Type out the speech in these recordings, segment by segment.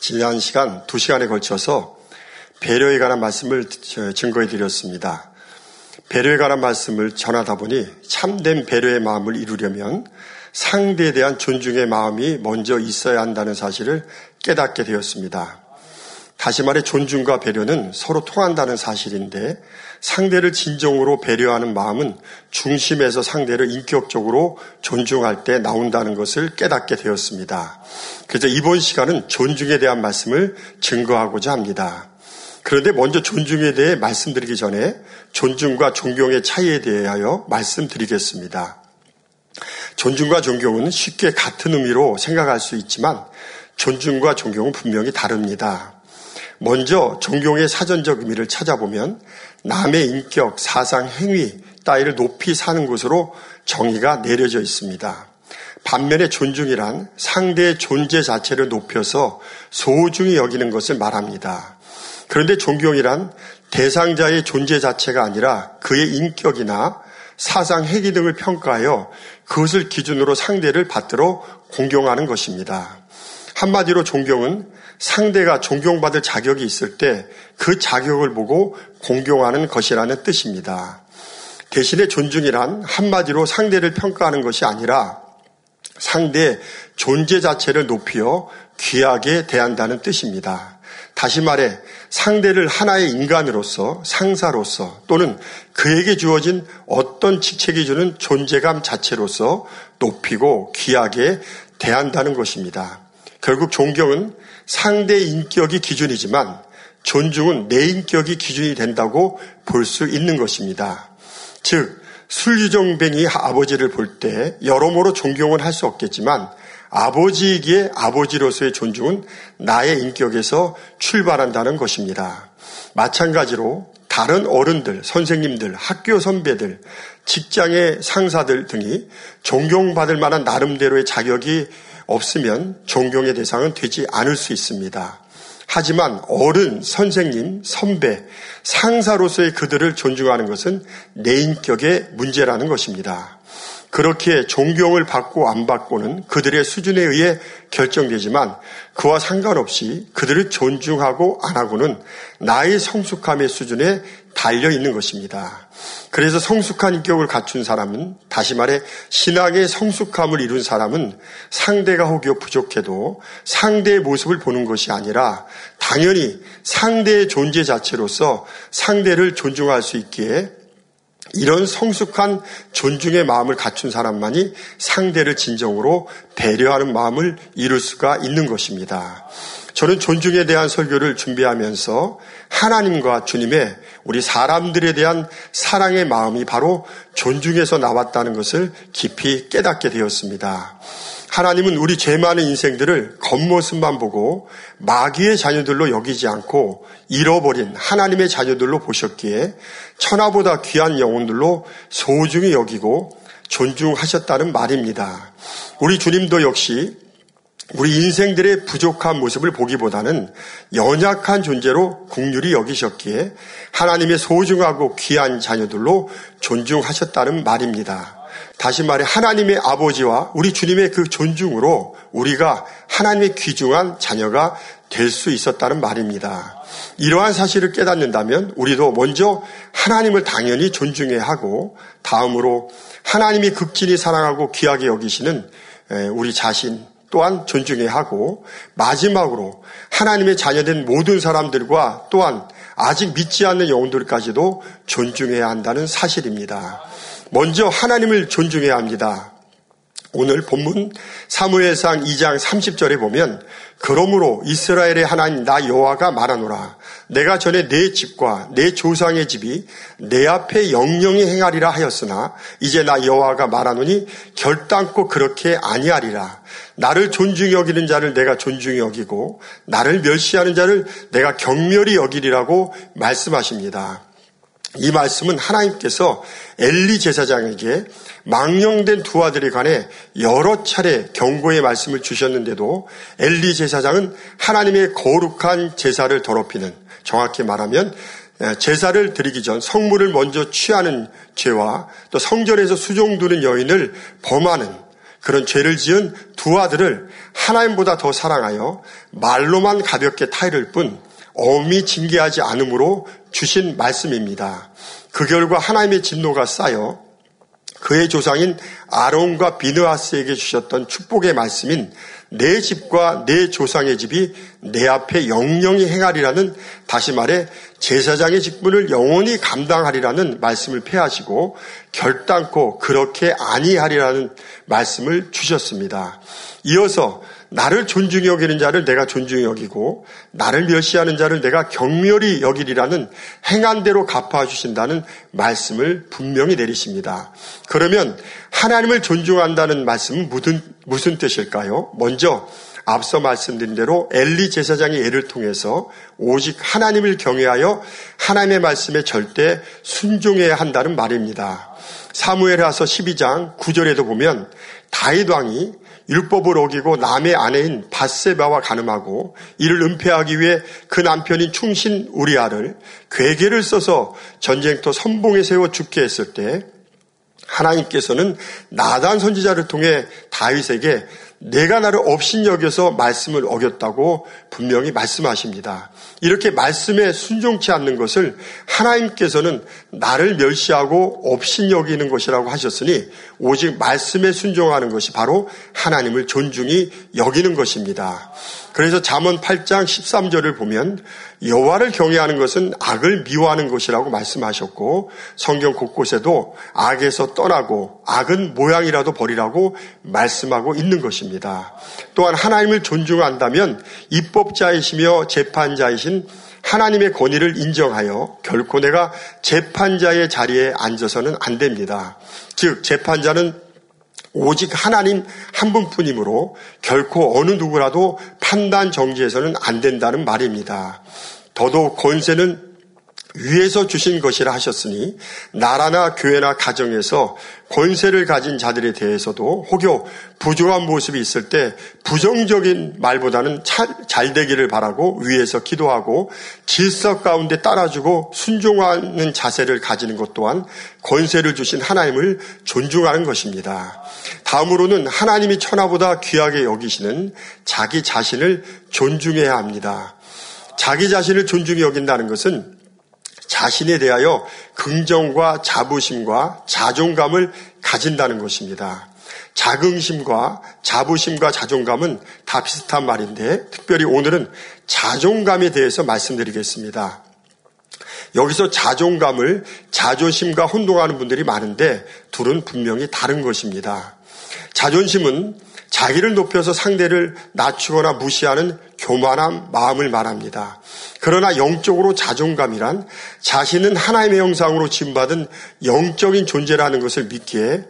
지난 시간 두 시간에 걸쳐서 배려에 관한 말씀을 증거해 드렸습니다. 배려에 관한 말씀을 전하다 보니 참된 배려의 마음을 이루려면 상대에 대한 존중의 마음이 먼저 있어야 한다는 사실을 깨닫게 되었습니다. 다시 말해 존중과 배려는 서로 통한다는 사실인데 상대를 진정으로 배려하는 마음은 중심에서 상대를 인격적으로 존중할 때 나온다는 것을 깨닫게 되었습니다. 그래서 이번 시간은 존중에 대한 말씀을 증거하고자 합니다. 그런데 먼저 존중에 대해 말씀드리기 전에 존중과 존경의 차이에 대하여 말씀드리겠습니다. 존중과 존경은 쉽게 같은 의미로 생각할 수 있지만 존중과 존경은 분명히 다릅니다. 먼저 존경의 사전적 의미를 찾아보면 남의 인격, 사상, 행위 따위를 높이 사는 것으로 정의가 내려져 있습니다. 반면에 존중이란 상대의 존재 자체를 높여서 소중히 여기는 것을 말합니다. 그런데 존경이란 대상자의 존재 자체가 아니라 그의 인격이나 사상, 행위 등을 평가하여 그것을 기준으로 상대를 받들어 공경하는 것입니다. 한마디로 존경은 상대가 존경받을 자격이 있을 때 그 자격을 보고 공경하는 것이라는 뜻입니다. 대신에 존중이란 한마디로 상대를 평가하는 것이 아니라 상대의 존재 자체를 높여 귀하게 대한다는 뜻입니다. 다시 말해 상대를 하나의 인간으로서 상사로서 또는 그에게 주어진 어떤 직책이 주는 존재감 자체로서 높이고 귀하게 대한다는 것입니다. 결국 존경은 상대 인격이 기준이지만 존중은 내 인격이 기준이 된다고 볼 수 있는 것입니다. 즉, 술유정뱅이 아버지를 볼 때 여러모로 존경은 할 수 없겠지만 아버지이기에 아버지로서의 존중은 나의 인격에서 출발한다는 것입니다. 마찬가지로 다른 어른들, 선생님들, 학교 선배들, 직장의 상사들 등이 존경받을 만한 나름대로의 자격이 없으면 존경의 대상은 되지 않을 수 있습니다. 하지만 어른, 선생님, 선배, 상사로서의 그들을 존중하는 것은 내 인격의 문제라는 것입니다. 그렇게 존경을 받고 안 받고는 그들의 수준에 의해 결정되지만 그와 상관없이 그들을 존중하고 안 하고는 나의 성숙함의 수준에 달려 있는 것입니다. 그래서 성숙한 인격을 갖춘 사람은 다시 말해 신앙의 성숙함을 이룬 사람은 상대가 혹여 부족해도 상대의 모습을 보는 것이 아니라 당연히 상대의 존재 자체로서 상대를 존중할 수 있기에 이런 성숙한 존중의 마음을 갖춘 사람만이 상대를 진정으로 배려하는 마음을 이룰 수가 있는 것입니다. 저는 존중에 대한 설교를 준비하면서 하나님과 주님의 우리 사람들에 대한 사랑의 마음이 바로 존중에서 나왔다는 것을 깊이 깨닫게 되었습니다. 하나님은 우리 죄 많은 인생들을 겉모습만 보고 마귀의 자녀들로 여기지 않고 잃어버린 하나님의 자녀들로 보셨기에 천하보다 귀한 영혼들로 소중히 여기고 존중하셨다는 말입니다. 우리 주님도 역시 우리 인생들의 부족한 모습을 보기보다는 연약한 존재로 국률이 여기셨기에 하나님의 소중하고 귀한 자녀들로 존중하셨다는 말입니다. 다시 말해 하나님의 아버지와 우리 주님의 그 존중으로 우리가 하나님의 귀중한 자녀가 될 수 있었다는 말입니다. 이러한 사실을 깨닫는다면 우리도 먼저 하나님을 당연히 존중해야 하고 다음으로 하나님이 극진히 사랑하고 귀하게 여기시는 우리 자신 또한 존중해야 하고 마지막으로 하나님의 자녀된 모든 사람들과 또한 아직 믿지 않는 영혼들까지도 존중해야 한다는 사실입니다. 먼저 하나님을 존중해야 합니다. 오늘 본문 사무엘상 2장 30절에 보면 그러므로 이스라엘의 하나님 나 여호와가 말하노라 내가 전에 내 집과 내 조상의 집이 내 앞에 영영히 행하리라 하였으나 이제 나 여호와가 말하노니 결단코 그렇게 아니하리라 나를 존중히 여기는 자를 내가 존중히 여기고 나를 멸시하는 자를 내가 경멸히 여기리라고 말씀하십니다. 이 말씀은 하나님께서 엘리 제사장에게 망령된 두 아들에 관해 여러 차례 경고의 말씀을 주셨는데도 엘리 제사장은 하나님의 거룩한 제사를 더럽히는 정확히 말하면 제사를 드리기 전 성물을 먼저 취하는 죄와 또 성전에서 수종 두는 여인을 범하는 그런 죄를 지은 두 아들을 하나님보다 더 사랑하여 말로만 가볍게 타이를 뿐 엄히 징계하지 않으므로 주신 말씀입니다. 그 결과 하나님의 진노가 쌓여 그의 조상인 아론과 비느하스에게 주셨던 축복의 말씀인 내 집과 내 조상의 집이 내 앞에 영영히 행하리라는 다시 말해 제사장의 직분을 영원히 감당하리라는 말씀을 폐하시고 결단코 그렇게 아니하리라는 말씀을 주셨습니다. 이어서 나를 존중히 여기는 자를 내가 존중히 여기고 나를 멸시하는 자를 내가 경멸히 여기리라는 행한 대로 갚아주신다는 말씀을 분명히 내리십니다. 그러면 하나님을 존중한다는 말씀은 무슨, 무슨 뜻일까요? 먼저 앞서 말씀드린 대로 엘리 제사장의 예를 통해서 오직 하나님을 경외하여 하나님의 말씀에 절대 순종해야 한다는 말입니다. 사무엘하서 12장 9절에도 보면 다윗 왕이 율법을 어기고 남의 아내인 바세바와 가늠하고 이를 은폐하기 위해 그 남편인 충신 우리아를 괴계를 써서 전쟁터 선봉에 세워 죽게 했을 때 하나님께서는 나단 선지자를 통해 다윗에게 내가 나를 업신 여겨서 말씀을 어겼다고 분명히 말씀하십니다. 이렇게 말씀에 순종치 않는 것을 하나님께서는 나를 멸시하고 업신 여기는 것이라고 하셨으니 오직 말씀에 순종하는 것이 바로 하나님을 존중히 여기는 것입니다. 그래서 잠언 8장 13절을 보면 여호와를 경외하는 것은 악을 미워하는 것이라고 말씀하셨고 성경 곳곳에도 악에서 떠나고 악은 모양이라도 버리라고 말씀하고 있는 것입니다. 또한 하나님을 존중한다면 입법자이시며 재판자이신 하나님의 권위를 인정하여 결코 내가 재판자의 자리에 앉아서는 안 됩니다. 즉 재판자는 오직 하나님 한 분뿐이므로 결코 어느 누구라도 판단 정지해서는 안 된다는 말입니다. 더더욱 권세는 위에서 주신 것이라 하셨으니 나라나 교회나 가정에서 권세를 가진 자들에 대해서도 혹여 부족한 모습이 있을 때 부정적인 말보다는 잘 되기를 바라고 위에서 기도하고 질서 가운데 따라주고 순종하는 자세를 가지는 것 또한 권세를 주신 하나님을 존중하는 것입니다. 다음으로는 하나님이 천하보다 귀하게 여기시는 자기 자신을 존중해야 합니다. 자기 자신을 존중해 여긴다는 것은 자신에 대하여 긍정과 자부심과 자존감을 가진다는 것입니다. 자긍심과 자부심과 자존감은 다 비슷한 말인데 특별히 오늘은 자존감에 대해서 말씀드리겠습니다. 여기서 자존감을 자존심과 혼동하는 분들이 많은데 둘은 분명히 다른 것입니다. 자존심은 자기를 높여서 상대를 낮추거나 무시하는 교만한 마음을 말합니다. 그러나 영적으로 자존감이란 자신은 하나님의 형상으로 지음받은 영적인 존재라는 것을 믿기에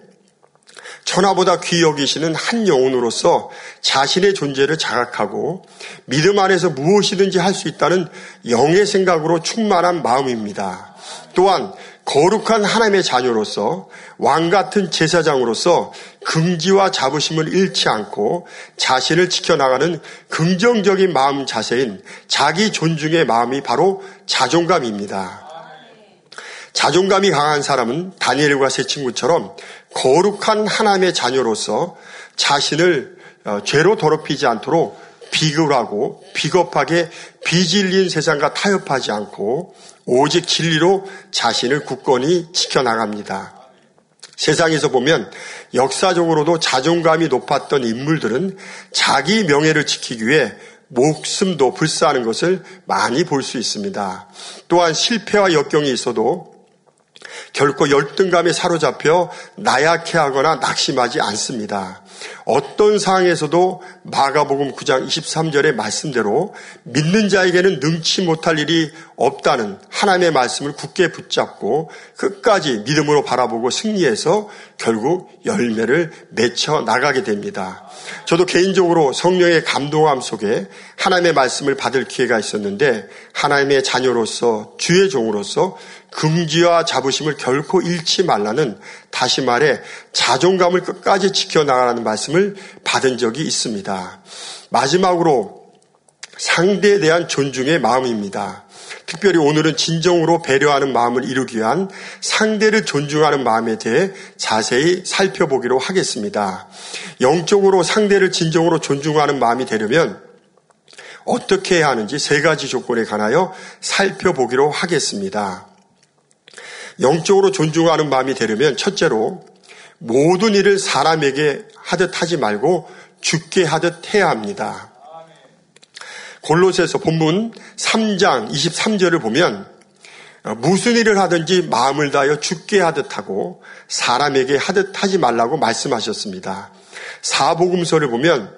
천하보다 귀 여기시는 한 영혼으로서 자신의 존재를 자각하고 믿음 안에서 무엇이든지 할 수 있다는 영의 생각으로 충만한 마음입니다. 또한 거룩한 하나님의 자녀로서 왕 같은 제사장으로서 긍지와 자부심을 잃지 않고 자신을 지켜나가는 긍정적인 마음 자세인 자기 존중의 마음이 바로 자존감입니다. 자존감이 강한 사람은 다니엘과 세 친구처럼 거룩한 하나님의 자녀로서 자신을 어, 죄로 더럽히지 않도록 비굴하고 비겁하게 비질린 세상과 타협하지 않고 오직 진리로 자신을 굳건히 지켜나갑니다. 세상에서 보면 역사적으로도 자존감이 높았던 인물들은 자기 명예를 지키기 위해 목숨도 불사하는 것을 많이 볼 수 있습니다. 또한 실패와 역경이 있어도 결코 열등감에 사로잡혀 나약해하거나 낙심하지 않습니다. 어떤 상황에서도 마가복음 9장 23절의 말씀대로 믿는 자에게는 능치 못할 일이 없다는 하나님의 말씀을 굳게 붙잡고 끝까지 믿음으로 바라보고 승리해서 결국 열매를 맺혀 나가게 됩니다. 저도 개인적으로 성령의 감동함 속에 하나님의 말씀을 받을 기회가 있었는데 하나님의 자녀로서 주의 종으로서 금지와 자부심을 결코 잃지 말라는 다시 말해 자존감을 끝까지 지켜나가라는 말씀을 받은 적이 있습니다. 마지막으로 상대에 대한 존중의 마음입니다. 특별히 오늘은 진정으로 배려하는 마음을 이루기 위한 상대를 존중하는 마음에 대해 자세히 살펴보기로 하겠습니다. 영적으로 상대를 진정으로 존중하는 마음이 되려면 어떻게 해야 하는지 세 가지 조건에 관하여 살펴보기로 하겠습니다. 영적으로 존중하는 마음이 되려면 첫째로 모든 일을 사람에게 하듯 하지 말고 죽게 하듯 해야 합니다. 골로새서 본문 3장 23절을 보면 무슨 일을 하든지 마음을 다하여 죽게 하듯 하고 사람에게 하듯 하지 말라고 말씀하셨습니다. 사복음서를 보면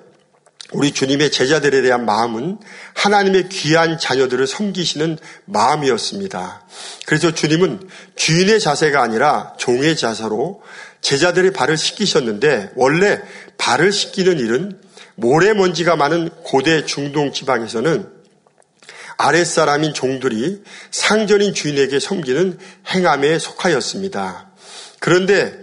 우리 주님의 제자들에 대한 마음은 하나님의 귀한 자녀들을 섬기시는 마음이었습니다. 그래서 주님은 주인의 자세가 아니라 종의 자세로 제자들의 발을 씻기셨는데 원래 발을 씻기는 일은 모래먼지가 많은 고대 중동 지방에서는 아랫사람인 종들이 상전인 주인에게 섬기는 행함에 속하였습니다. 그런데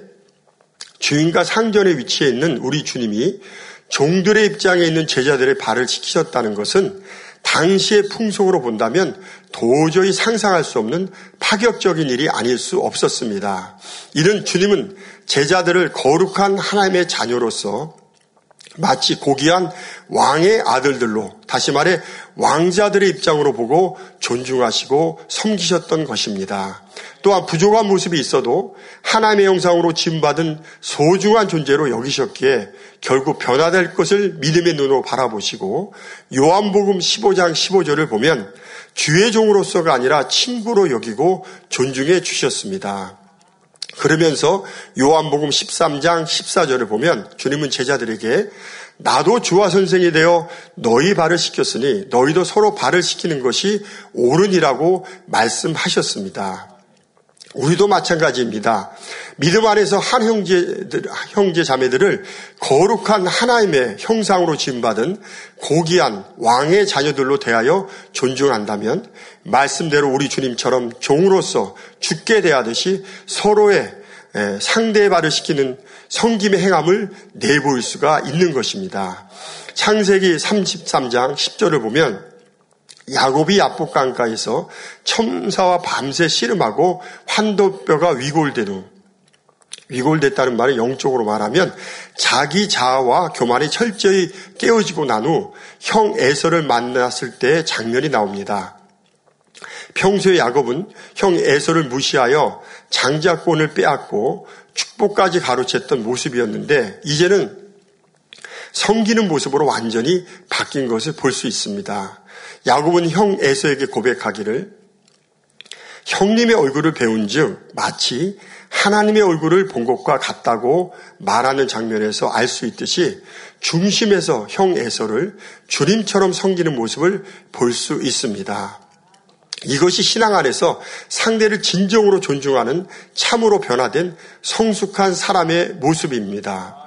주인과 상전의 위치에 있는 우리 주님이 종들의 입장에 있는 제자들의 발을 지키셨다는 것은 당시의 풍속으로 본다면 도저히 상상할 수 없는 파격적인 일이 아닐 수 없었습니다. 이는 주님은 제자들을 거룩한 하나님의 자녀로서 마치 고귀한 왕의 아들들로 다시 말해 왕자들의 입장으로 보고 존중하시고 섬기셨던 것입니다. 또한 부족한 모습이 있어도 하나님의 영상으로 지음받은 소중한 존재로 여기셨기에 결국 변화될 것을 믿음의 눈으로 바라보시고 요한복음 15장 15절을 보면 주의 종으로서가 아니라 친구로 여기고 존중해 주셨습니다. 그러면서 요한복음 13장 14절을 보면 주님은 제자들에게 나도 주와 선생이 되어 너희 발을 씻겼으니 너희도 서로 발을 씻기는 것이 옳으니라고 말씀하셨습니다. 우리도 마찬가지입니다. 믿음 안에서 한 형제들, 형제 자매들을 거룩한 하나님의 형상으로 지음받은 고귀한 왕의 자녀들로 대하여 존중한다면 말씀대로 우리 주님처럼 종으로서 죽게 대하듯이 서로의 상대의 발을 시키는 성김의 행함을 내보일 수가 있는 것입니다. 창세기 33장 10절을 보면 야곱이 야복강가에서 첨사와 밤새 씨름하고 환도뼈가 위골된 후 위골됐다는 말은 영적으로 말하면 자기 자아와 교만이 철저히 깨어지고 난 후 형 에서를 만났을 때의 장면이 나옵니다. 평소에 야곱은 형 에서를 무시하여 장자권을 빼앗고 축복까지 가로챘던 모습이었는데 이제는 섬기는 모습으로 완전히 바뀐 것을 볼 수 있습니다. 야곱은 형 에서에게 고백하기를 형님의 얼굴을 배운 즉 마치 하나님의 얼굴을 본 것과 같다고 말하는 장면에서 알 수 있듯이 중심에서 형 에서를 주님처럼 섬기는 모습을 볼 수 있습니다. 이것이 신앙 안에서 상대를 진정으로 존중하는 참으로 변화된 성숙한 사람의 모습입니다.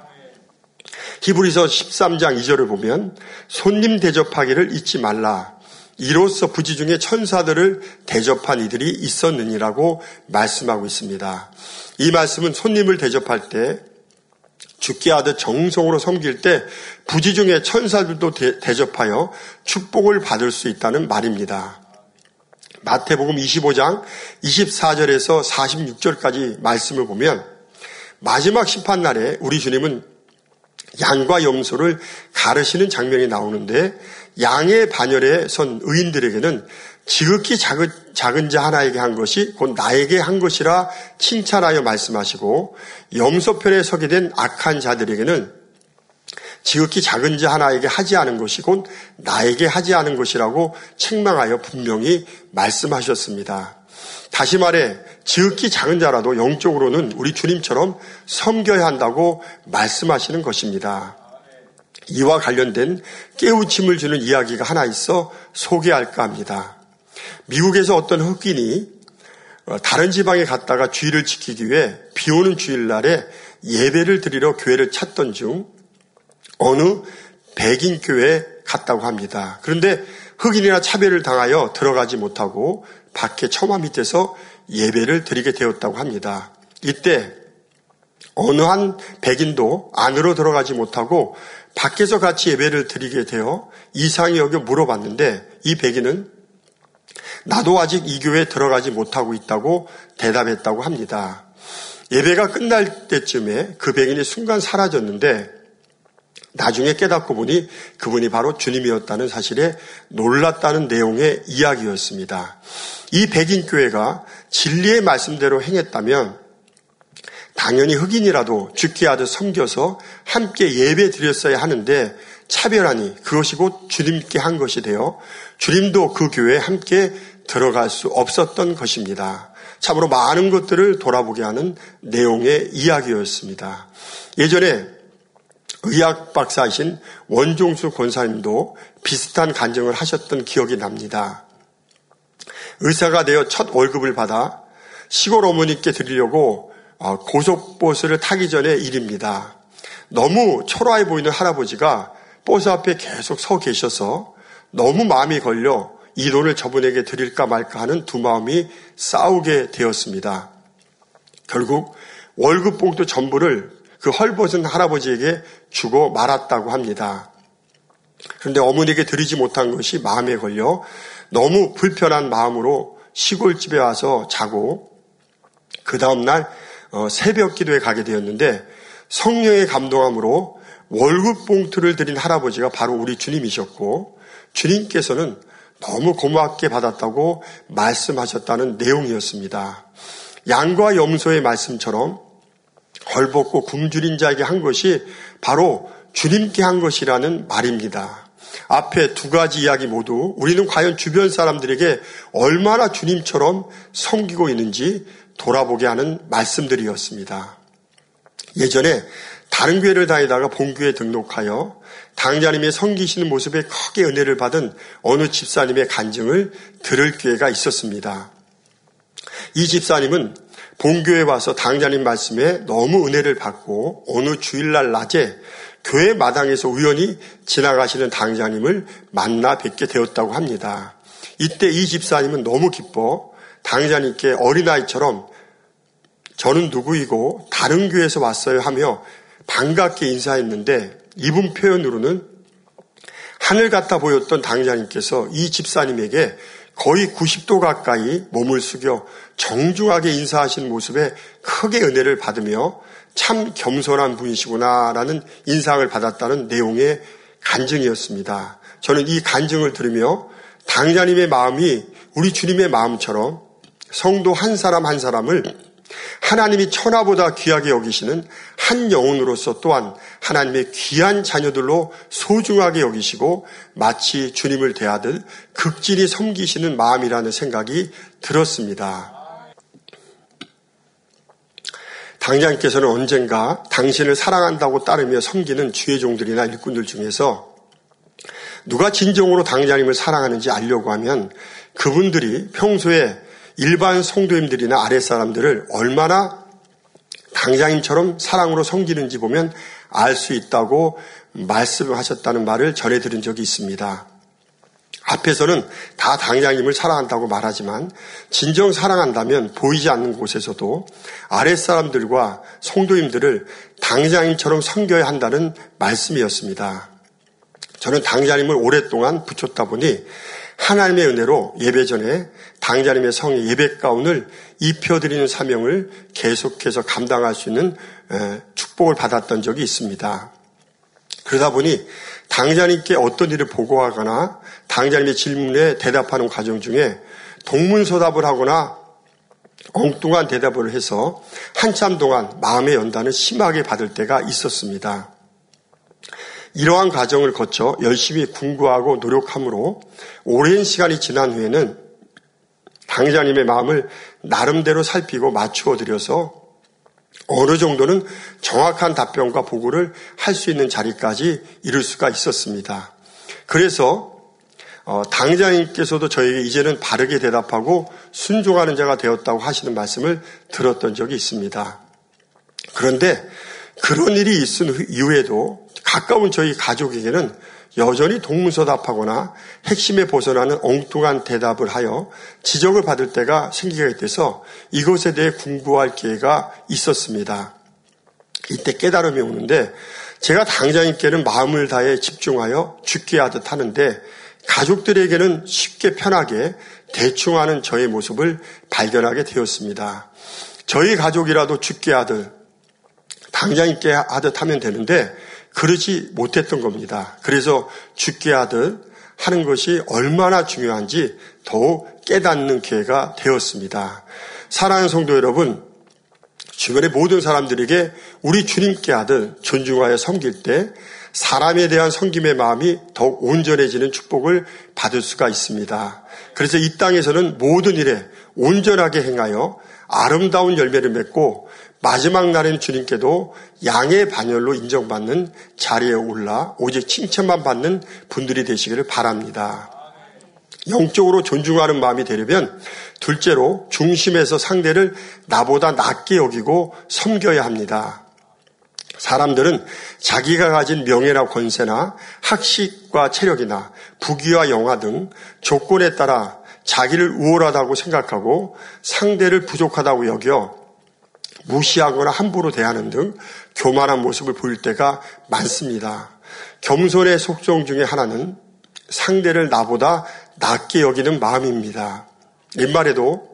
히브리서 13장 2절을 보면 손님 대접하기를 잊지 말라. 이로써 부지 중에 천사들을 대접한 이들이 있었느니라고 말씀하고 있습니다. 이 말씀은 손님을 대접할 때 죽게 하듯 정성으로 섬길 때 부지 중에 천사들도 대 접하여 축복을 받을 수 있다는 말입니다. 마태복음 25장 24절에서 46절까지 말씀을 보면 마지막 심판날에 우리 주님은 양과 염소를 가르시는 장면이 나오는데 양의 반열에 선 의인들에게는 지극히 작은, 작은 자 하나에게 한 것이 곧 나에게 한 것이라 칭찬하여 말씀하시고 염소편에 서게 된 악한 자들에게는 지극히 작은 자 하나에게 하지 않은 것이 곧 나에게 하지 않은 것이라고 책망하여 분명히 말씀하셨습니다. 다시 말해 지극히 작은 자라도 영적으로는 우리 주님처럼 섬겨야 한다고 말씀하시는 것입니다. 이와 관련된 깨우침을 주는 이야기가 하나 있어 소개할까 합니다. 미국에서 어떤 흑인이 어, 다른 지방에 갔다가 주의를 지키기 위해 비 오는 주일날에 예배를 드리러 교회를 찾던 중 어느 백인 교회에 갔다고 합니다. 그런데 흑인이나 차별을 당하여 들어가지 못하고 밖에 처마 밑에서 예배를 드리게 되었다고 합니다. 이때 어느 한 백인도 안으로 들어가지 못하고 밖에서 같이 예배를 드리게 되어 이상히 여겨 물어봤는데 이 백인은 나도 아직 이 교회에 들어가지 못하고 있다고 대답했다고 합니다. 예배가 끝날 때쯤에 그 백인이 순간 사라졌는데 나중에 깨닫고 보니 그분이 바로 주님이었다는 사실에 놀랐다는 내용의 이야기였습니다. 이 백인 교회가 진리의 말씀대로 행했다면 당연히 흑인이라도 죽게 하듯 섬겨서 함께 예배 드렸어야 하는데 차별하니 그것이 곧 주님께 한 것이 되어 주님도 그 교회에 함께 들어갈 수 없었던 것입니다. 참으로 많은 것들을 돌아보게 하는 내용의 이야기였습니다. 예전에 의학 박사이신 원종수 권사님도 비슷한 간증을 하셨던 기억이 납니다. 의사가 되어 첫 월급을 받아 시골 어머니께 드리려고 어, 고속버스를 타기 전에 일입니다. 너무 초라해 보이는 할아버지가 버스 앞에 계속 서 계셔서 너무 마음이 걸려 이 돈을 저분에게 드릴까 말까 하는 두 마음이 싸우게 되었습니다. 결국 월급 봉투 전부를 그 헐벗은 할아버지에게 주고 말았다고 합니다. 그런데 어머니에게 드리지 못한 것이 마음에 걸려 너무 불편한 마음으로 시골집에 와서 자고 그 다음날 어, 새벽 기도에 가게 되었는데 성령의 감동함으로 월급 봉투를 드린 할아버지가 바로 우리 주님이셨고 주님께서는 너무 고맙게 받았다고 말씀하셨다는 내용이었습니다. 양과 염소의 말씀처럼 헐벗고 굶주린 자에게 한 것이 바로 주님께 한 것이라는 말입니다. 앞에 두 가지 이야기 모두 우리는 과연 주변 사람들에게 얼마나 주님처럼 섬기고 있는지 돌아보게 하는 말씀들이었습니다. 예전에 다른 교회를 다니다가 본교에 등록하여 당자님의 섬기시는 모습에 크게 은혜를 받은 어느 집사님의 간증을 들을 기회가 있었습니다. 이 집사님은 본교에 와서 당자님 말씀에 너무 은혜를 받고 어느 주일날 낮에 교회 마당에서 우연히 지나가시는 당자님을 만나 뵙게 되었다고 합니다. 이때 이 집사님은 너무 기뻐 당자님께 어린아이처럼 저는 누구이고 다른 교회에서 왔어요 하며 반갑게 인사했는데 이분 표현으로는 하늘 같아 보였던 당자님께서 이 집사님에게 거의 90도 가까이 몸을 숙여 정중하게 인사하신 모습에 크게 은혜를 받으며 참 겸손한 분이시구나라는 인상을 받았다는 내용의 간증이었습니다. 저는 이 간증을 들으며 당자님의 마음이 우리 주님의 마음처럼 성도 한 사람 한 사람을 하나님이 천하보다 귀하게 여기시는 한 영혼으로서 또한 하나님의 귀한 자녀들로 소중하게 여기시고 마치 주님을 대하듯 극진히 섬기시는 마음이라는 생각이 들었습니다. 당장께서는 언젠가 당신을 사랑한다고 따르며 섬기는 주의 종들이나 일꾼들 중에서 누가 진정으로 당자님을 사랑하는지 알려고 하면 그분들이 평소에 일반 성도님들이나 아랫사람들을 얼마나 당장님처럼 사랑으로 섬기는지 보면 알 수 있다고 말씀하셨다는 말을 전해 들은 적이 있습니다. 앞에서는 다 당장님을 사랑한다고 말하지만 진정 사랑한다면 보이지 않는 곳에서도 아랫사람들과 성도님들을 당장님처럼 섬겨야 한다는 말씀이었습니다. 저는 당장님을 오랫동안 붙였다 보니 하나님의 은혜로 예배 전에 당자님의 성의 예배 가운을 입혀드리는 사명을 계속해서 감당할 수 있는 축복을 받았던 적이 있습니다. 그러다 보니 당자님께 어떤 일을 보고하거나 당자님의 질문에 대답하는 과정 중에 동문서답을 하거나 엉뚱한 대답을 해서 한참 동안 마음의 연단을 심하게 받을 때가 있었습니다. 이러한 과정을 거쳐 열심히 궁구하고 노력함으로 오랜 시간이 지난 후에는 당자님의 마음을 나름대로 살피고 맞추어 드려서 어느 정도는 정확한 답변과 보고를 할 수 있는 자리까지 이룰 수가 있었습니다. 그래서 어, 당자님께서도 저에게 이제는 바르게 대답하고 순종하는 자가 되었다고 하시는 말씀을 들었던 적이 있습니다. 그런데 그런 일이 있은 이후에도 가까운 저희 가족에게는 여전히 동문서답하거나 핵심에 벗어나는 엉뚱한 대답을 하여 지적을 받을 때가 생기게 돼서 이것에 대해 궁구할 기회가 있었습니다. 이때 깨달음이 오는데 제가 당장님께는 마음을 다해 집중하여 죽게 하듯 하는데 가족들에게는 쉽게 편하게 대충 하는 저의 모습을 발견하게 되었습니다. 저희 가족이라도 죽게 하듯 당장 있게 하듯 하면 되는데 그러지 못했던 겁니다. 그래서 죽게 하듯 하는 것이 얼마나 중요한지 더욱 깨닫는 기회가 되었습니다. 사랑하는 성도 여러분, 주변의 모든 사람들에게 우리 주님께 하듯 존중하여 섬길 때 사람에 대한 섬김의 마음이 더욱 온전해지는 축복을 받을 수가 있습니다. 그래서 이 땅에서는 모든 일에 온전하게 행하여 아름다운 열매를 맺고 마지막 날엔 주님께도 양의 반열로 인정받는 자리에 올라 오직 칭찬만 받는 분들이 되시기를 바랍니다. 영적으로 존중하는 마음이 되려면 둘째로 중심에서 상대를 나보다 낮게 여기고 섬겨야 합니다. 사람들은 자기가 가진 명예나 권세나 학식과 체력이나 부귀와 영화 등 조건에 따라 자기를 우월하다고 생각하고 상대를 부족하다고 여겨 무시하거나 함부로 대하는 등 교만한 모습을 보일 때가 많습니다. 겸손의 속성 중에 하나는 상대를 나보다 낮게 여기는 마음입니다. 옛말에도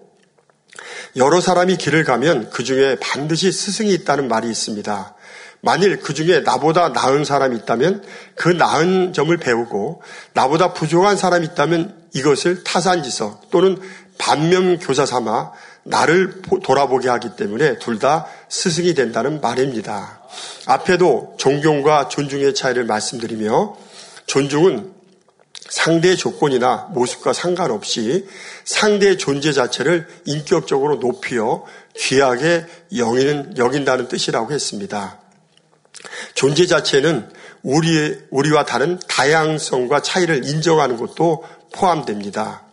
여러 사람이 길을 가면 그 중에 반드시 스승이 있다는 말이 있습니다. 만일 그 중에 나보다 나은 사람이 있다면 그 나은 점을 배우고 나보다 부족한 사람이 있다면 이것을 타산지석 또는 반면 교사 삼아 나를 돌아보게 하기 때문에 둘 다 스승이 된다는 말입니다. 앞에도 존경과 존중의 차이를 말씀드리며 존중은 상대의 조건이나 모습과 상관없이 상대의 존재 자체를 인격적으로 높여 귀하게 여긴다는 뜻이라고 했습니다. 존재 자체는 우리, 우리와 다른 다양성과 차이를 인정하는 것도 포함됩니다.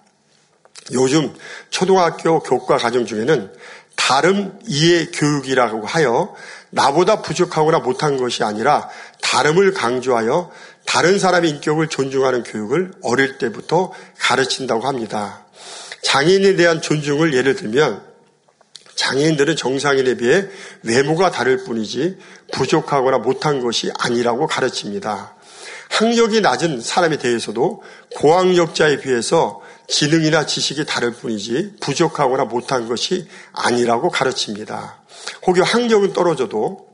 요즘 초등학교 교과 과정 중에는 다름 이해 교육이라고 하여 나보다 부족하거나 못한 것이 아니라 다름을 강조하여 다른 사람의 인격을 존중하는 교육을 어릴 때부터 가르친다고 합니다. 장애인에 대한 존중을 예를 들면 장애인들은 정상인에 비해 외모가 다를 뿐이지 부족하거나 못한 것이 아니라고 가르칩니다. 학력이 낮은 사람에 대해서도 고학력자에 비해서 지능이나 지식이 다를 뿐이지 부족하거나 못한 것이 아니라고 가르칩니다. 혹여 학력은 떨어져도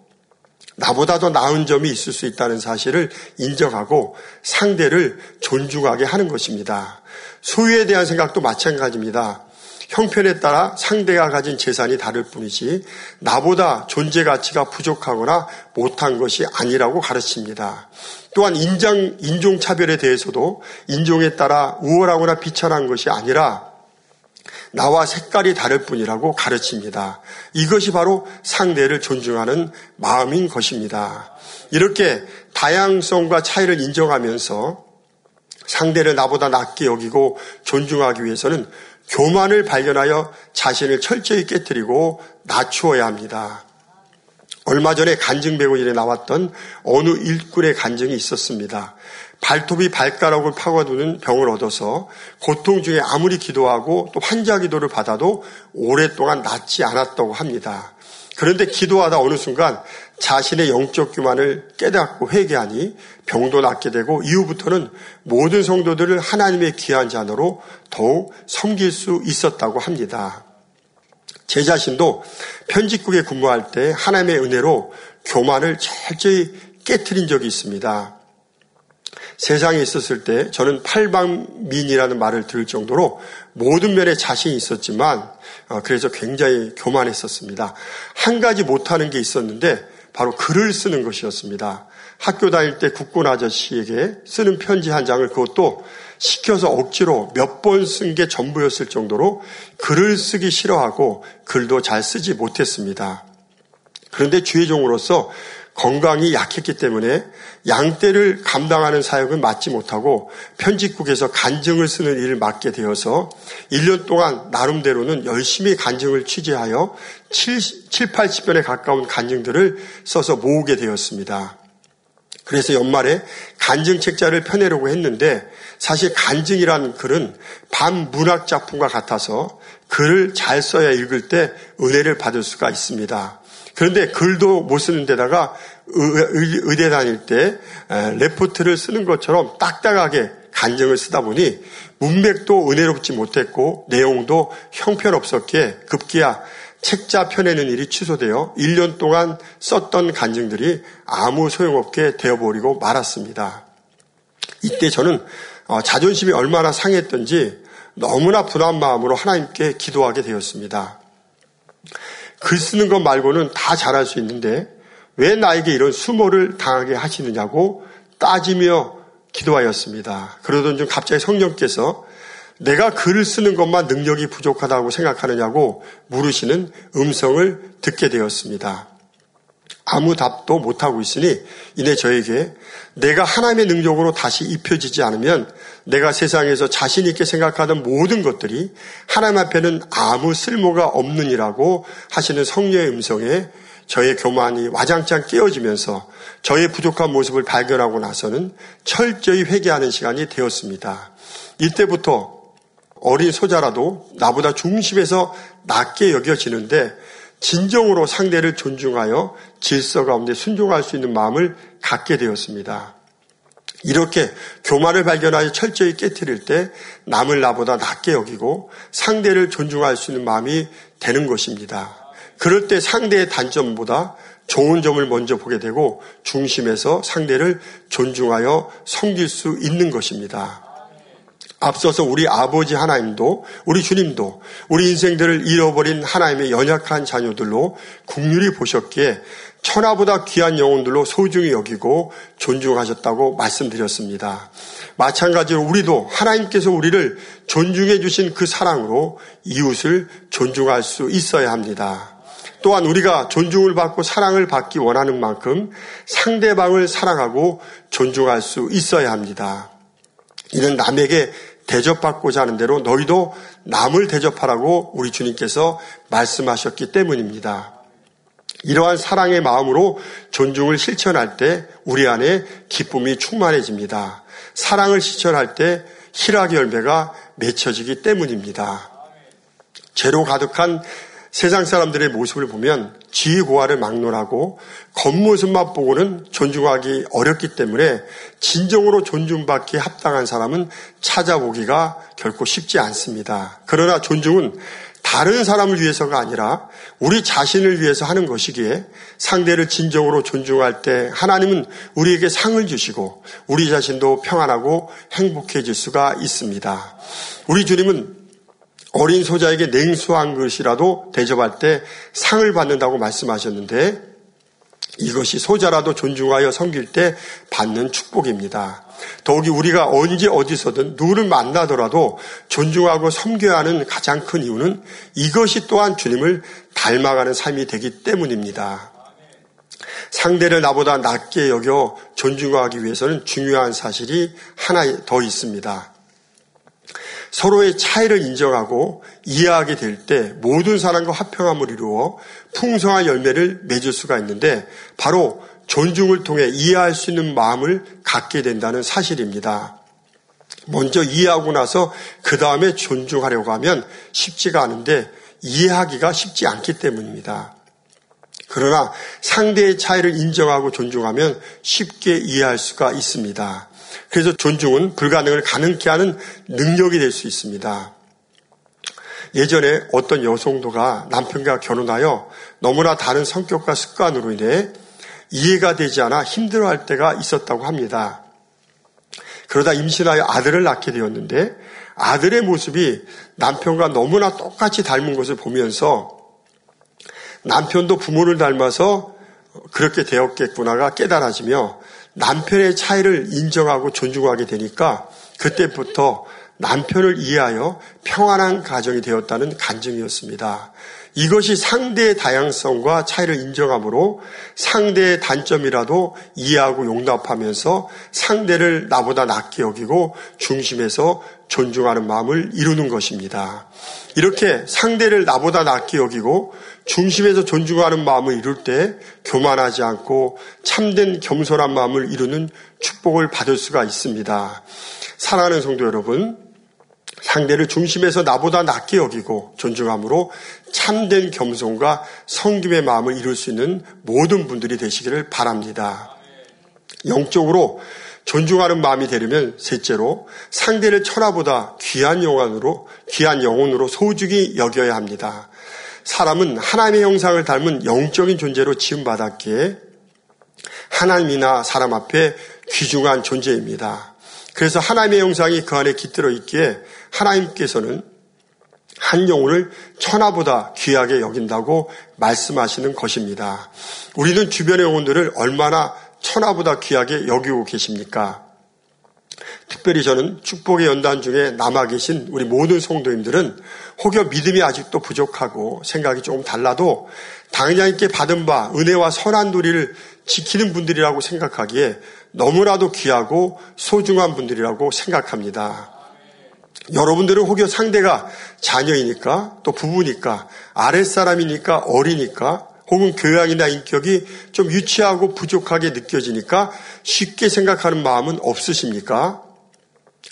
나보다 더 나은 점이 있을 수 있다는 사실을 인정하고 상대를 존중하게 하는 것입니다. 소유에 대한 생각도 마찬가지입니다. 형편에 따라 상대가 가진 재산이 다를 뿐이지 나보다 존재 가치가 부족하거나 못한 것이 아니라고 가르칩니다. 또한 인장, 인종차별에 대해서도 인종에 따라 우월하거나 비천한 것이 아니라 나와 색깔이 다를 뿐이라고 가르칩니다. 이것이 바로 상대를 존중하는 마음인 것입니다. 이렇게 다양성과 차이를 인정하면서 상대를 나보다 낮게 여기고 존중하기 위해서는 교만을 발견하여 자신을 철저히 깨뜨리고 낮추어야 합니다. 얼마 전에 간증 배우일에 나왔던 어느 일꾼의 간증이 있었습니다. 발톱이 발가락을 파고드는 병을 얻어서 고통 중에 아무리 기도하고 또 환자 기도를 받아도 오랫동안 낫지 않았다고 합니다. 그런데 기도하다 어느 순간 자신의 영적 교만을 깨닫고 회개하니 병도 낫게 되고 이후부터는 모든 성도들을 하나님의 귀한 자녀로 더욱 섬길 수 있었다고 합니다. 제 자신도 편집국에 근무할 때 하나님의 은혜로 교만을 철저히 깨뜨린 적이 있습니다. 세상에 있었을 때 저는 팔방민이라는 말을 들을 정도로 모든 면에 자신이 있었지만 어, 그래서 굉장히 교만했었습니다. 한 가지 못하는 게 있었는데 바로 글을 쓰는 것이었습니다. 학교 다닐 때 국군 아저씨에게 쓰는 편지 한 장을 그것도 시켜서 억지로 몇 번 쓴 게 전부였을 정도로 글을 쓰기 싫어하고 글도 잘 쓰지 못했습니다. 그런데 주의종으로서 건강이 약했기 때문에 양떼를 감당하는 사역을 맡지 못하고 편집국에서 간증을 쓰는 일을 맡게 되어서 1년 동안 나름대로는 열심히 간증을 취재하여 7, 7 80편에 가까운 간증들을 써서 모으게 되었습니다. 그래서 연말에 간증 책자를 펴내려고 했는데 사실 간증이라는 글은 반문학 작품과 같아서 글을 잘 써야 읽을 때 은혜를 받을 수가 있습니다. 그런데 글도 못 쓰는 데다가 의대 다닐 때 레포트를 쓰는 것처럼 딱딱하게 간증을 쓰다 보니 문맥도 은혜롭지 못했고 내용도 형편없었기에 급기야 책자 펴내는 일이 취소되어 1년 동안 썼던 간증들이 아무 소용없게 되어버리고 말았습니다. 이때 저는 어, 자존심이 얼마나 상했던지 너무나 분한 마음으로 하나님께 기도하게 되었습니다. 글 쓰는 것 말고는 다 잘할 수 있는데 왜 나에게 이런 수모를 당하게 하시느냐고 따지며 기도하였습니다. 그러던 중 갑자기 성령께서 내가 글을 쓰는 것만 능력이 부족하다고 생각하느냐고 물으시는 음성을 듣게 되었습니다. 아무 답도 못하고 있으니 이내 저에게 내가 하나님의 능력으로 다시 입혀지지 않으면 내가 세상에서 자신 있게 생각하던 모든 것들이 하나님 앞에는 아무 쓸모가 없느니라고 하시는 성령의 음성에 저의 교만이 와장창 깨어지면서 저의 부족한 모습을 발견하고 나서는 철저히 회개하는 시간이 되었습니다. 이때부터 어린 소자라도 나보다 중심에서 낮게 여겨지는데 진정으로 상대를 존중하여 질서 가운데 순종할 수 있는 마음을 갖게 되었습니다. 이렇게 교만을 발견하여 철저히 깨뜨릴 때 남을 나보다 낮게 여기고 상대를 존중할 수 있는 마음이 되는 것입니다. 그럴 때 상대의 단점보다 좋은 점을 먼저 보게 되고 중심에서 상대를 존중하여 섬길 수 있는 것입니다. 앞서서 우리 아버지 하나님도 우리 주님도 우리 인생들을 잃어버린 하나님의 연약한 자녀들로 국률이 보셨기에 천하보다 귀한 영혼들로 소중히 여기고 존중하셨다고 말씀드렸습니다. 마찬가지로 우리도 하나님께서 우리를 존중해 주신 그 사랑으로 이웃을 존중할 수 있어야 합니다. 또한 우리가 존중을 받고 사랑을 받기 원하는 만큼 상대방을 사랑하고 존중할 수 있어야 합니다. 이는 남에게 대접받고자 하는 대로 너희도 남을 대접하라고 우리 주님께서 말씀하셨기 때문입니다. 이러한 사랑의 마음으로 존중을 실천할 때 우리 안에 기쁨이 충만해집니다. 사랑을 실천할 때 희락의 열매가 맺혀지기 때문입니다. 죄로 가득한 세상 사람들의 모습을 보면 지위 고하를 막론하고 겉모습만 보고는 존중하기 어렵기 때문에 진정으로 존중받기 합당한 사람은 찾아보기가 결코 쉽지 않습니다. 그러나 존중은 다른 사람을 위해서가 아니라 우리 자신을 위해서 하는 것이기에 상대를 진정으로 존중할 때 하나님은 우리에게 상을 주시고 우리 자신도 평안하고 행복해질 수가 있습니다. 우리 주님은 어린 소자에게 냉수한 것이라도 대접할 때 상을 받는다고 말씀하셨는데 이것이 소자라도 존중하여 섬길 때 받는 축복입니다. 더욱이 우리가 언제 어디서든 누구를 만나더라도 존중하고 섬겨야 하는 가장 큰 이유는 이것이 또한 주님을 닮아가는 삶이 되기 때문입니다. 상대를 나보다 낮게 여겨 존중하기 위해서는 중요한 사실이 하나 더 있습니다. 서로의 차이를 인정하고 이해하게 될 때 모든 사람과 화평함을 이루어 풍성한 열매를 맺을 수가 있는데 바로 존중을 통해 이해할 수 있는 마음을 갖게 된다는 사실입니다. 먼저 이해하고 나서 그 다음에 존중하려고 하면 쉽지가 않은데 이해하기가 쉽지 않기 때문입니다. 그러나 상대의 차이를 인정하고 존중하면 쉽게 이해할 수가 있습니다. 그래서 존중은 불가능을 가능케 하는 능력이 될 수 있습니다. 예전에 어떤 여성도가 남편과 결혼하여 너무나 다른 성격과 습관으로 인해 이해가 되지 않아 힘들어할 때가 있었다고 합니다. 그러다 임신하여 아들을 낳게 되었는데 아들의 모습이 남편과 너무나 똑같이 닮은 것을 보면서 남편도 부모를 닮아서 그렇게 되었겠구나가 깨달아지며 남편의 차이를 인정하고 존중하게 되니까 그때부터 남편을 이해하여 평안한 가정이 되었다는 간증이었습니다. 이것이 상대의 다양성과 차이를 인정함으로 상대의 단점이라도 이해하고 용납하면서 상대를 나보다 낮게 여기고 중심에서 존중하는 마음을 이루는 것입니다. 이렇게 상대를 나보다 낮게 여기고 중심에서 존중하는 마음을 이룰 때 교만하지 않고 참된 겸손한 마음을 이루는 축복을 받을 수가 있습니다. 사랑하는 성도 여러분, 상대를 중심에서 나보다 낮게 여기고 존중함으로 참된 겸손과 성김의 마음을 이룰 수 있는 모든 분들이 되시기를 바랍니다. 영적으로 존중하는 마음이 되려면 셋째로 상대를 천하보다 귀한 영혼으로 귀한 영혼으로 소중히 여겨야 합니다. 사람은 하나님의 형상을 닮은 영적인 존재로 지음 받았기에 하나님이나 사람 앞에 귀중한 존재입니다. 그래서 하나님의 형상이 그 안에 깃들어 있기에 하나님께서는 한 영혼을 천하보다 귀하게 여긴다고 말씀하시는 것입니다. 우리는 주변의 영혼들을 얼마나 천하보다 귀하게 여기고 계십니까? 특별히 저는 축복의 연단 중에 남아 계신 우리 모든 성도님들은 혹여 믿음이 아직도 부족하고 생각이 조금 달라도 당장있게 받은 바 은혜와 선한 도리를 지키는 분들이라고 생각하기에 너무나도 귀하고 소중한 분들이라고 생각합니다. 여러분들은 혹여 상대가 자녀이니까 또 부부니까 아랫사람이니까 어리니까 혹은 교양이나 인격이 좀 유치하고 부족하게 느껴지니까 쉽게 생각하는 마음은 없으십니까?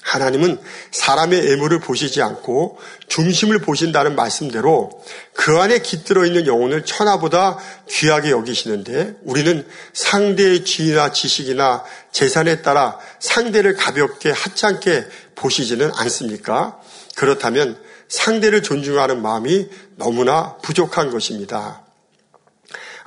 하나님은 사람의 애물을 보시지 않고 중심을 보신다는 말씀대로 그 안에 깃들어 있는 영혼을 천하보다 귀하게 여기시는데 우리는 상대의 지위나 지식이나 재산에 따라 상대를 가볍게 하찮게 보시지는 않습니까? 그렇다면 상대를 존중하는 마음이 너무나 부족한 것입니다.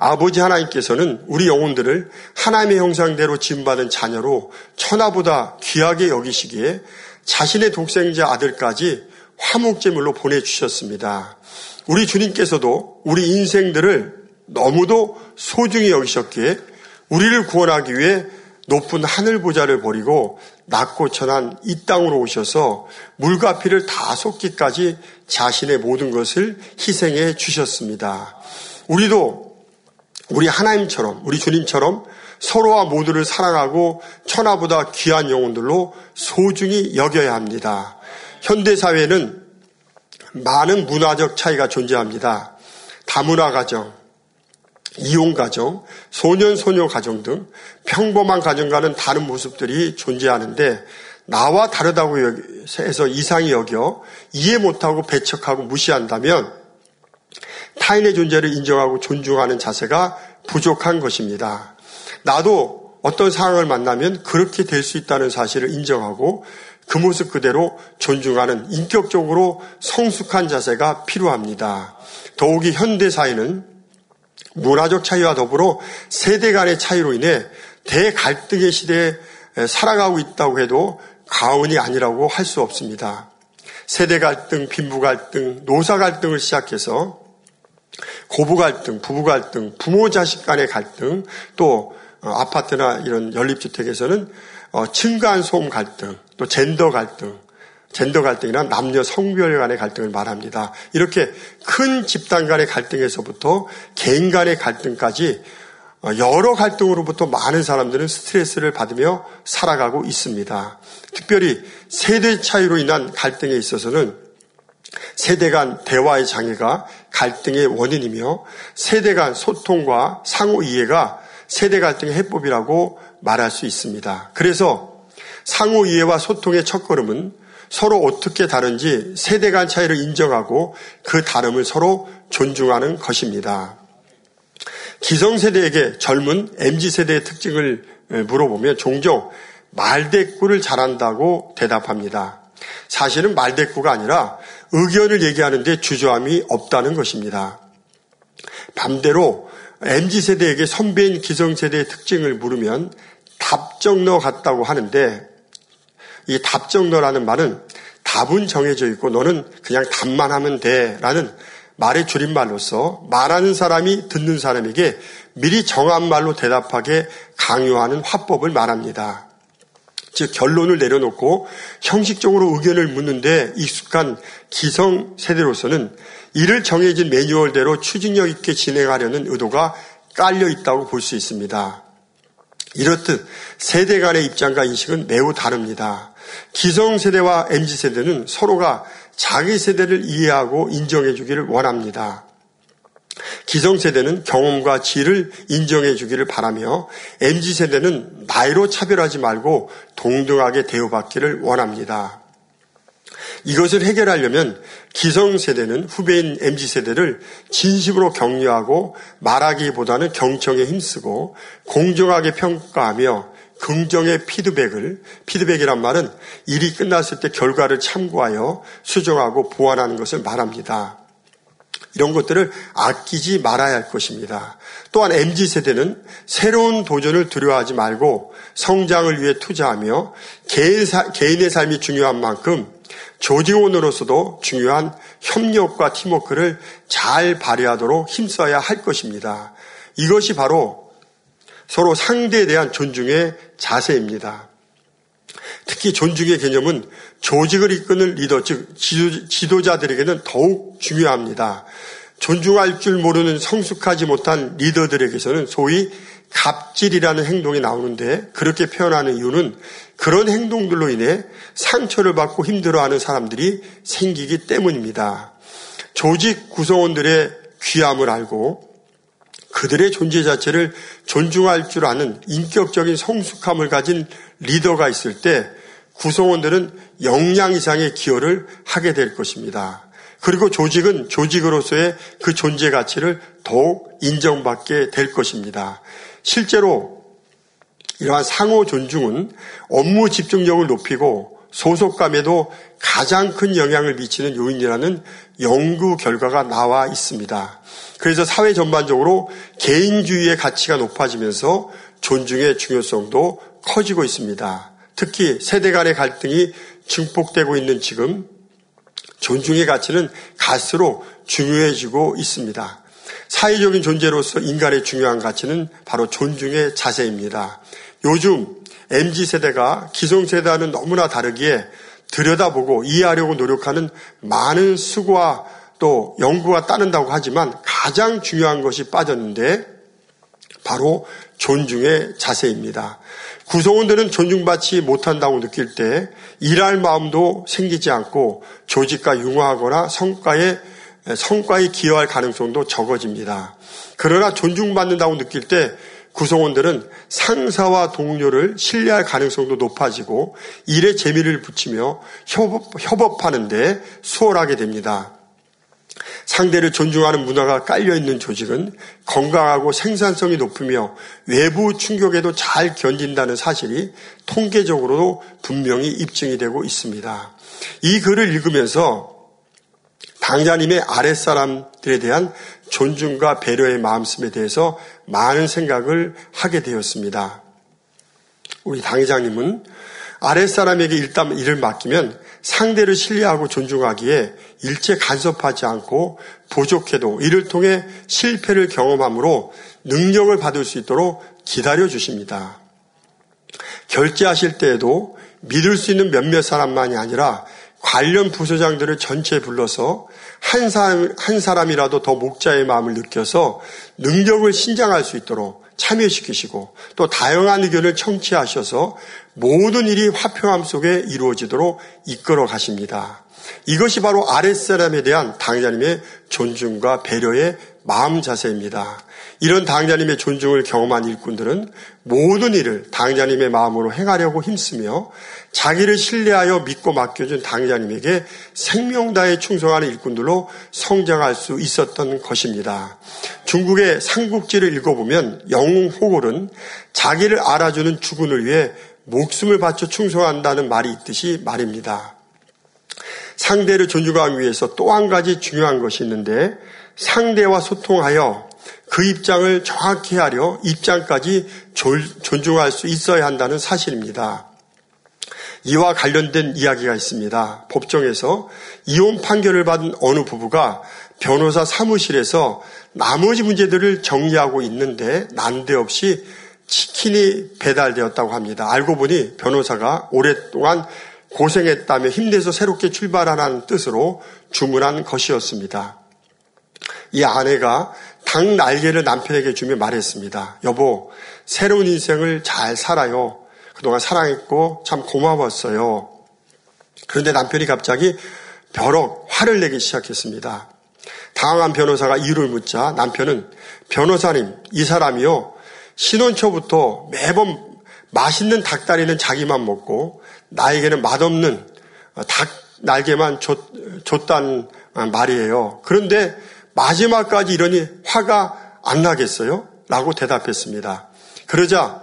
아버지 하나님께서는 우리 영혼들을 하나님의 형상대로 지음받은 자녀로 천하보다 귀하게 여기시기에 자신의 독생자 아들까지 화목제물로 보내주셨습니다. 우리 주님께서도 우리 인생들을 너무도 소중히 여기셨기에 우리를 구원하기 위해 높은 하늘 보좌를 버리고 낮고 천한 이 땅으로 오셔서 물과 피를 다 쏟기까지 자신의 모든 것을 희생해 주셨습니다. 우리도 우리 하나님처럼, 우리 주님처럼 서로와 모두를 사랑하고 천하보다 귀한 영혼들로 소중히 여겨야 합니다. 현대 사회는 많은 문화적 차이가 존재합니다. 다문화 가정, 이혼 가정, 소년 소녀 가정 등 평범한 가정과는 다른 모습들이 존재하는데 나와 다르다고 해서 이상히 여겨 이해 못하고 배척하고 무시한다면 타인의 존재를 인정하고 존중하는 자세가 부족한 것입니다. 나도 어떤 상황을 만나면 그렇게 될 수 있다는 사실을 인정하고 그 모습 그대로 존중하는 인격적으로 성숙한 자세가 필요합니다. 더욱이 현대 사회는 문화적 차이와 더불어 세대 간의 차이로 인해 대갈등의 시대에 살아가고 있다고 해도 가언이 아니라고 할 수 없습니다. 세대 갈등, 빈부 갈등, 노사 갈등을 시작해서 고부 갈등, 부부 갈등, 부모 자식 간의 갈등, 또 어, 아파트나 이런 연립주택에서는 어, 층간 소음 갈등, 또 젠더 갈등, 젠더 갈등이나 남녀 성별 간의 갈등을 말합니다. 이렇게 큰 집단 간의 갈등에서부터 개인 간의 갈등까지 어, 여러 갈등으로부터 많은 사람들은 스트레스를 받으며 살아가고 있습니다. 특별히 세대 차이로 인한 갈등에 있어서는 세대 간 대화의 장애가 갈등의 원인이며 세대 간 소통과 상호 이해가 세대 갈등의 해법이라고 말할 수 있습니다. 그래서 상호 이해와 소통의 첫걸음은 서로 어떻게 다른지 세대 간 차이를 인정하고 그 다름을 서로 존중하는 것입니다. 기성세대에게 젊은 MZ세대의 특징을 물어보면 종종 말대꾸를 잘한다고 대답합니다. 사실은 말대꾸가 아니라 의견을 얘기하는데 주저함이 없다는 것입니다. 반대로 MZ세대에게 선배인 기성세대의 특징을 물으면 답정너 같다고 하는데 이 답정너라는 말은 답은 정해져 있고 너는 그냥 답만 하면 돼 라는 말의 줄임말로서 말하는 사람이 듣는 사람에게 미리 정한 말로 대답하게 강요하는 화법을 말합니다. 즉 결론을 내려놓고 형식적으로 의견을 묻는데 익숙한 기성 세대로서는 이를 정해진 매뉴얼대로 추진력 있게 진행하려는 의도가 깔려 있다고 볼 수 있습니다. 이렇듯 세대 간의 입장과 인식은 매우 다릅니다. 기성 세대와 MZ세대는 서로가 자기 세대를 이해하고 인정해 주기를 원합니다. 기성세대는 경험과 지를 인정해 주기를 바라며 MZ세대는 나이로 차별하지 말고 동등하게 대우받기를 원합니다. 이것을 해결하려면 기성세대는 후배인 MZ세대를 진심으로 격려하고 말하기보다는 경청에 힘쓰고 공정하게 평가하며 긍정의 피드백을 피드백이란 말은 일이 끝났을 때 결과를 참고하여 수정하고 보완하는 것을 말합니다. 이런 것들을 아끼지 말아야 할 것입니다. 또한 MZ 세대는 새로운 도전을 두려워하지 말고 성장을 위해 투자하며 개인 사, 개인의 삶이 중요한 만큼 조직원으로서도 중요한 협력과 팀워크를 잘 발휘하도록 힘써야 할 것입니다. 이것이 바로 서로 상대에 대한 존중의 자세입니다. 특히 존중의 개념은 조직을 이끄는 리더, 즉 지도자들에게는 더욱 중요합니다. 존중할 줄 모르는 성숙하지 못한 리더들에게서는 소위 갑질이라는 행동이 나오는데 그렇게 표현하는 이유는 그런 행동들로 인해 상처를 받고 힘들어하는 사람들이 생기기 때문입니다. 조직 구성원들의 귀함을 알고 그들의 존재 자체를 존중할 줄 아는 인격적인 성숙함을 가진 리더가 있을 때 구성원들은 역량 이상의 기여를 하게 될 것입니다. 그리고 조직은 조직으로서의 그 존재 가치를 더욱 인정받게 될 것입니다. 실제로 이러한 상호 존중은 업무 집중력을 높이고 소속감에도 가장 큰 영향을 미치는 요인이라는 연구 결과가 나와 있습니다. 그래서 사회 전반적으로 개인주의의 가치가 높아지면서 존중의 중요성도 커지고 있습니다. 특히 세대 간의 갈등이 증폭되고 있는 지금 존중의 가치는 갈수록 중요해지고 있습니다. 사회적인 존재로서 인간의 중요한 가치는 바로 존중의 자세입니다. 요즘 MZ 세대가 기성 세대와는 너무나 다르기에 들여다보고 이해하려고 노력하는 많은 수고와 또 연구가 따른다고 하지만 가장 중요한 것이 빠졌는데 바로 존중의 자세입니다. 구성원들은 존중받지 못한다고 느낄 때 일할 마음도 생기지 않고 조직과 융화하거나 성과에 성과에 기여할 가능성도 적어집니다. 그러나 존중받는다고 느낄 때 구성원들은 상사와 동료를 신뢰할 가능성도 높아지고 일에 재미를 붙이며 협업, 협업하는데 수월하게 됩니다. 상대를 존중하는 문화가 깔려있는 조직은 건강하고 생산성이 높으며 외부 충격에도 잘 견딘다는 사실이 통계적으로도 분명히 입증이 되고 있습니다. 이 글을 읽으면서 당자님의 아랫사람들에 대한 존중과 배려의 마음씀에 대해서 많은 생각을 하게 되었습니다. 우리 당회장님은 아랫사람에게 일단 일을 맡기면 상대를 신뢰하고 존중하기에 일체 간섭하지 않고 부족해도 이를 통해 실패를 경험함으로 능력을 받을 수 있도록 기다려 주십니다. 결제하실 때에도 믿을 수 있는 몇몇 사람만이 아니라 관련 부서장들을 전체 불러서 한 사람, 한 사람이라도 더 목자의 마음을 느껴서 능력을 신장할 수 있도록 참여시키시고 또 다양한 의견을 청취하셔서 모든 일이 화평함 속에 이루어지도록 이끌어 가십니다. 이것이 바로 아랫사람에 대한 당자님의 존중과 배려의 마음 자세입니다. 이런 당자님의 존중을 경험한 일꾼들은 모든 일을 당자님의 마음으로 행하려고 힘쓰며 자기를 신뢰하여 믿고 맡겨준 당자님에게 생명 다해 충성하는 일꾼들로 성장할 수 있었던 것입니다. 중국의 삼국지를 읽어보면 영웅 호골은 자기를 알아주는 주군을 위해 목숨을 바쳐 충성한다는 말이 있듯이 말입니다. 상대를 존중하기 위해서 또 한 가지 중요한 것이 있는데 상대와 소통하여 그 입장을 정확히 하려 입장까지 존중할 수 있어야 한다는 사실입니다. 이와 관련된 이야기가 있습니다. 법정에서 이혼 판결을 받은 어느 부부가 변호사 사무실에서 나머지 문제들을 정리하고 있는데 난데없이 치킨이 배달되었다고 합니다. 알고 보니 변호사가 오랫동안 고생했다며 힘내서 새롭게 출발하라는 뜻으로 주문한 것이었습니다. 이 아내가 닭 날개를 남편에게 주며 말했습니다. 여보, 새로운 인생을 잘 살아요. 그동안 사랑했고 참 고마웠어요. 그런데 남편이 갑자기 벼럭 화를 내기 시작했습니다. 당황한 변호사가 이유를 묻자 남편은 변호사님, 이 사람이요. 신혼 초부터 매번 맛있는 닭다리는 자기만 먹고 나에게는 맛없는 닭 날개만 줬, 줬다는 말이에요. 그런데 마지막까지 이러니 화가 안 나겠어요? 라고 대답했습니다. 그러자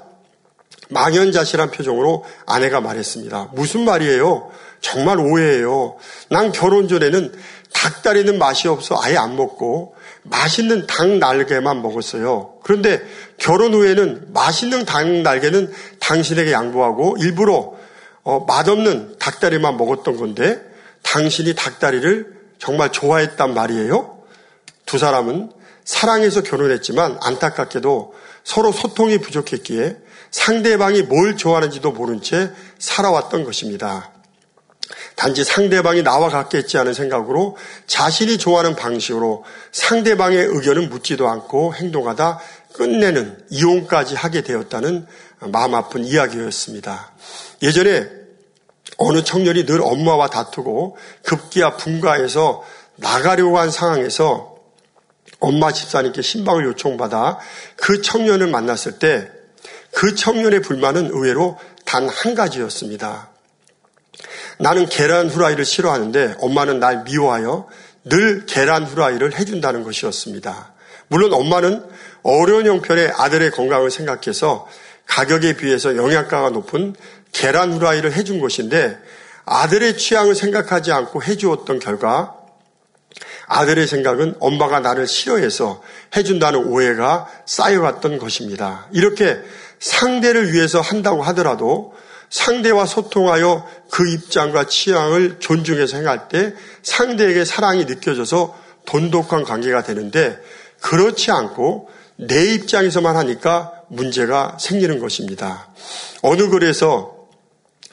망연자실한 표정으로 아내가 말했습니다. 무슨 말이에요? 정말 오해예요. 난 결혼 전에는 닭다리는 맛이 없어 아예 안 먹고 맛있는 닭 날개만 먹었어요. 그런데 결혼 후에는 맛있는 닭 날개는 당신에게 양보하고 일부러 어, 맛없는 닭다리만 먹었던 건데 당신이 닭다리를 정말 좋아했단 말이에요? 두 사람은 사랑해서 결혼했지만 안타깝게도 서로 소통이 부족했기에 상대방이 뭘 좋아하는지도 모른 채 살아왔던 것입니다. 단지 상대방이 나와 같겠지 하는 생각으로 자신이 좋아하는 방식으로 상대방의 의견을 묻지도 않고 행동하다 끝내는 이혼까지 하게 되었다는 마음 아픈 이야기였습니다. 예전에 어느 청년이 늘 엄마와 다투고 급기야 분가해서 나가려고 한 상황에서 엄마 집사님께 신방을 요청받아 그 청년을 만났을 때 그 청년의 불만은 의외로 단 한 가지였습니다. 나는 계란 후라이를 싫어하는데 엄마는 날 미워하여 늘 계란 후라이를 해준다는 것이었습니다. 물론 엄마는 어려운 형편의 아들의 건강을 생각해서 가격에 비해서 영양가가 높은 계란 후라이를 해준 것인데 아들의 취향을 생각하지 않고 해주었던 결과 아들의 생각은 엄마가 나를 싫어해서 해준다는 오해가 쌓여갔던 것입니다. 이렇게 상대를 위해서 한다고 하더라도 상대와 소통하여 그 입장과 취향을 존중해서 행할 때 상대에게 사랑이 느껴져서 돈독한 관계가 되는데 그렇지 않고 내 입장에서만 하니까 문제가 생기는 것입니다. 어느 글에서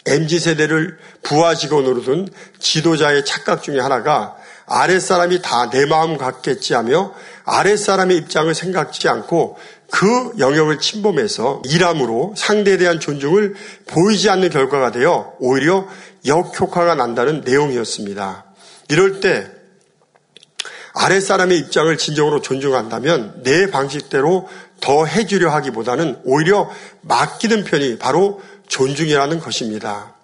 MZ세대를 부하 직원으로 둔 지도자의 착각 중에 하나가 아랫사람이 다 내 마음 같겠지 하며 아랫사람의 입장을 생각지 않고 그 영역을 침범해서 일함으로 상대에 대한 존중을 보이지 않는 결과가 되어 오히려 역효과가 난다는 내용이었습니다. 이럴 때 아랫사람의 입장을 진정으로 존중한다면 내 방식대로 더 해주려 하기보다는 오히려 맡기는 편이 바로 존중이라는 것입니다.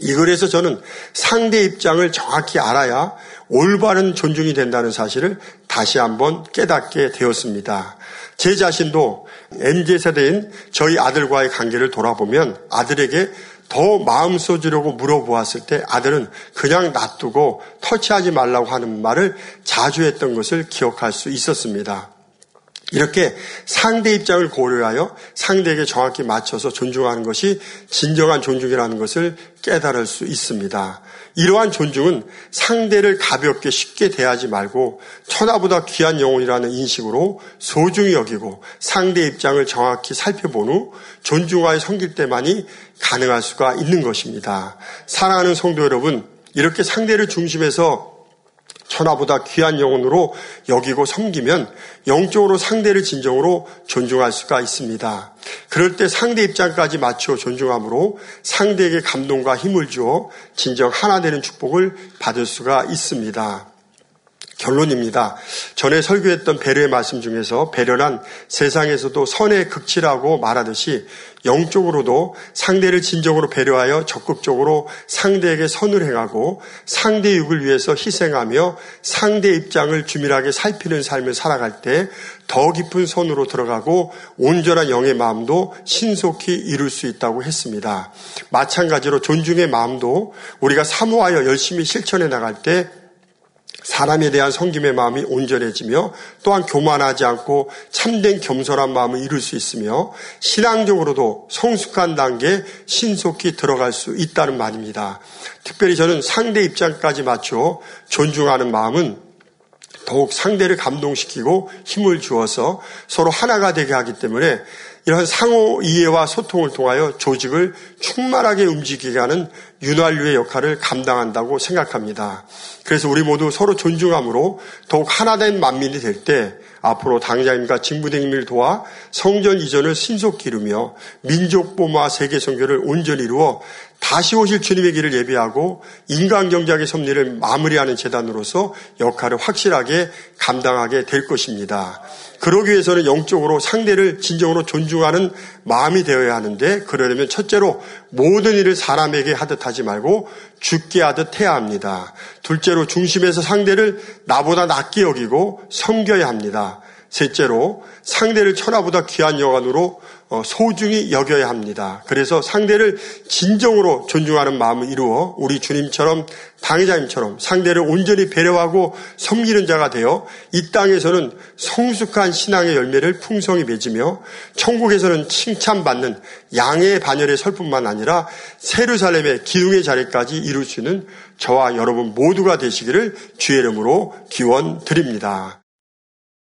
이 글에서 저는 상대 입장을 정확히 알아야 올바른 존중이 된다는 사실을 다시 한번 깨닫게 되었습니다. 제 자신도 MZ세대인 저희 아들과의 관계를 돌아보면 아들에게 더 마음 써주려고 물어보았을 때 아들은 그냥 놔두고 터치하지 말라고 하는 말을 자주 했던 것을 기억할 수 있었습니다. 이렇게 상대 입장을 고려하여 상대에게 정확히 맞춰서 존중하는 것이 진정한 존중이라는 것을 깨달을 수 있습니다. 이러한 존중은 상대를 가볍게 쉽게 대하지 말고 천하보다 귀한 영혼이라는 인식으로 소중히 여기고 상대 입장을 정확히 살펴본 후 존중하여 섬길 때만이 가능할 수가 있는 것입니다. 사랑하는 성도 여러분, 이렇게 상대를 중심해서 천하보다 귀한 영혼으로 여기고 섬기면 영적으로 상대를 진정으로 존중할 수가 있습니다. 그럴 때 상대 입장까지 맞추어 존중함으로 상대에게 감동과 힘을 주어 진정 하나 되는 축복을 받을 수가 있습니다. 결론입니다. 전에 설교했던 배려의 말씀 중에서 배려란 세상에서도 선의 극치라고 말하듯이 영적으로도 상대를 진정으로 배려하여 적극적으로 상대에게 선을 행하고 상대 육을 위해서 희생하며 상대 입장을 주밀하게 살피는 삶을 살아갈 때 더 깊은 선으로 들어가고 온전한 영의 마음도 신속히 이룰 수 있다고 했습니다. 마찬가지로 존중의 마음도 우리가 사모하여 열심히 실천해 나갈 때 사람에 대한 성김의 마음이 온전해지며 또한 교만하지 않고 참된 겸손한 마음을 이룰 수 있으며 신앙적으로도 성숙한 단계에 신속히 들어갈 수 있다는 말입니다. 특별히 저는 상대 입장까지 맞춰 존중하는 마음은 더욱 상대를 감동시키고 힘을 주어서 서로 하나가 되게 하기 때문에 이러한 상호 이해와 소통을 통하여 조직을 충만하게 움직이게 하는 윤활유의 역할을 감당한다고 생각합니다. 그래서 우리 모두 서로 존중함으로 더욱 하나된 만민이 될 때 앞으로 당장님과 직무대님을 도와 성전 이전을 신속히 이루며 민족 보마 세계 선교를 온전히 이루어 다시 오실 주님의 길을 예비하고 인간 경작의 섭리를 마무리하는 재단으로서 역할을 확실하게 감당하게 될 것입니다. 그러기 위해서는 영적으로 상대를 진정으로 존중하는 마음이 되어야 하는데 그러려면 첫째로 모든 일을 사람에게 하듯 하지 말고 죽게 하듯 해야 합니다. 둘째로 중심에서 상대를 나보다 낫게 여기고 섬겨야 합니다. 셋째로 상대를 천하보다 귀한 어, 소중히 여겨야 합니다. 그래서 상대를 진정으로 존중하는 마음을 이루어 우리 주님처럼 당회자님처럼 상대를 온전히 배려하고 섬기는 자가 되어 이 땅에서는 성숙한 신앙의 열매를 풍성히 맺으며 천국에서는 칭찬받는 양의 반열에 설 뿐만 아니라 세르살렘의 기둥의 자리까지 이룰 수 있는 저와 여러분 모두가 되시기를 주의 이름으로 기원 드립니다.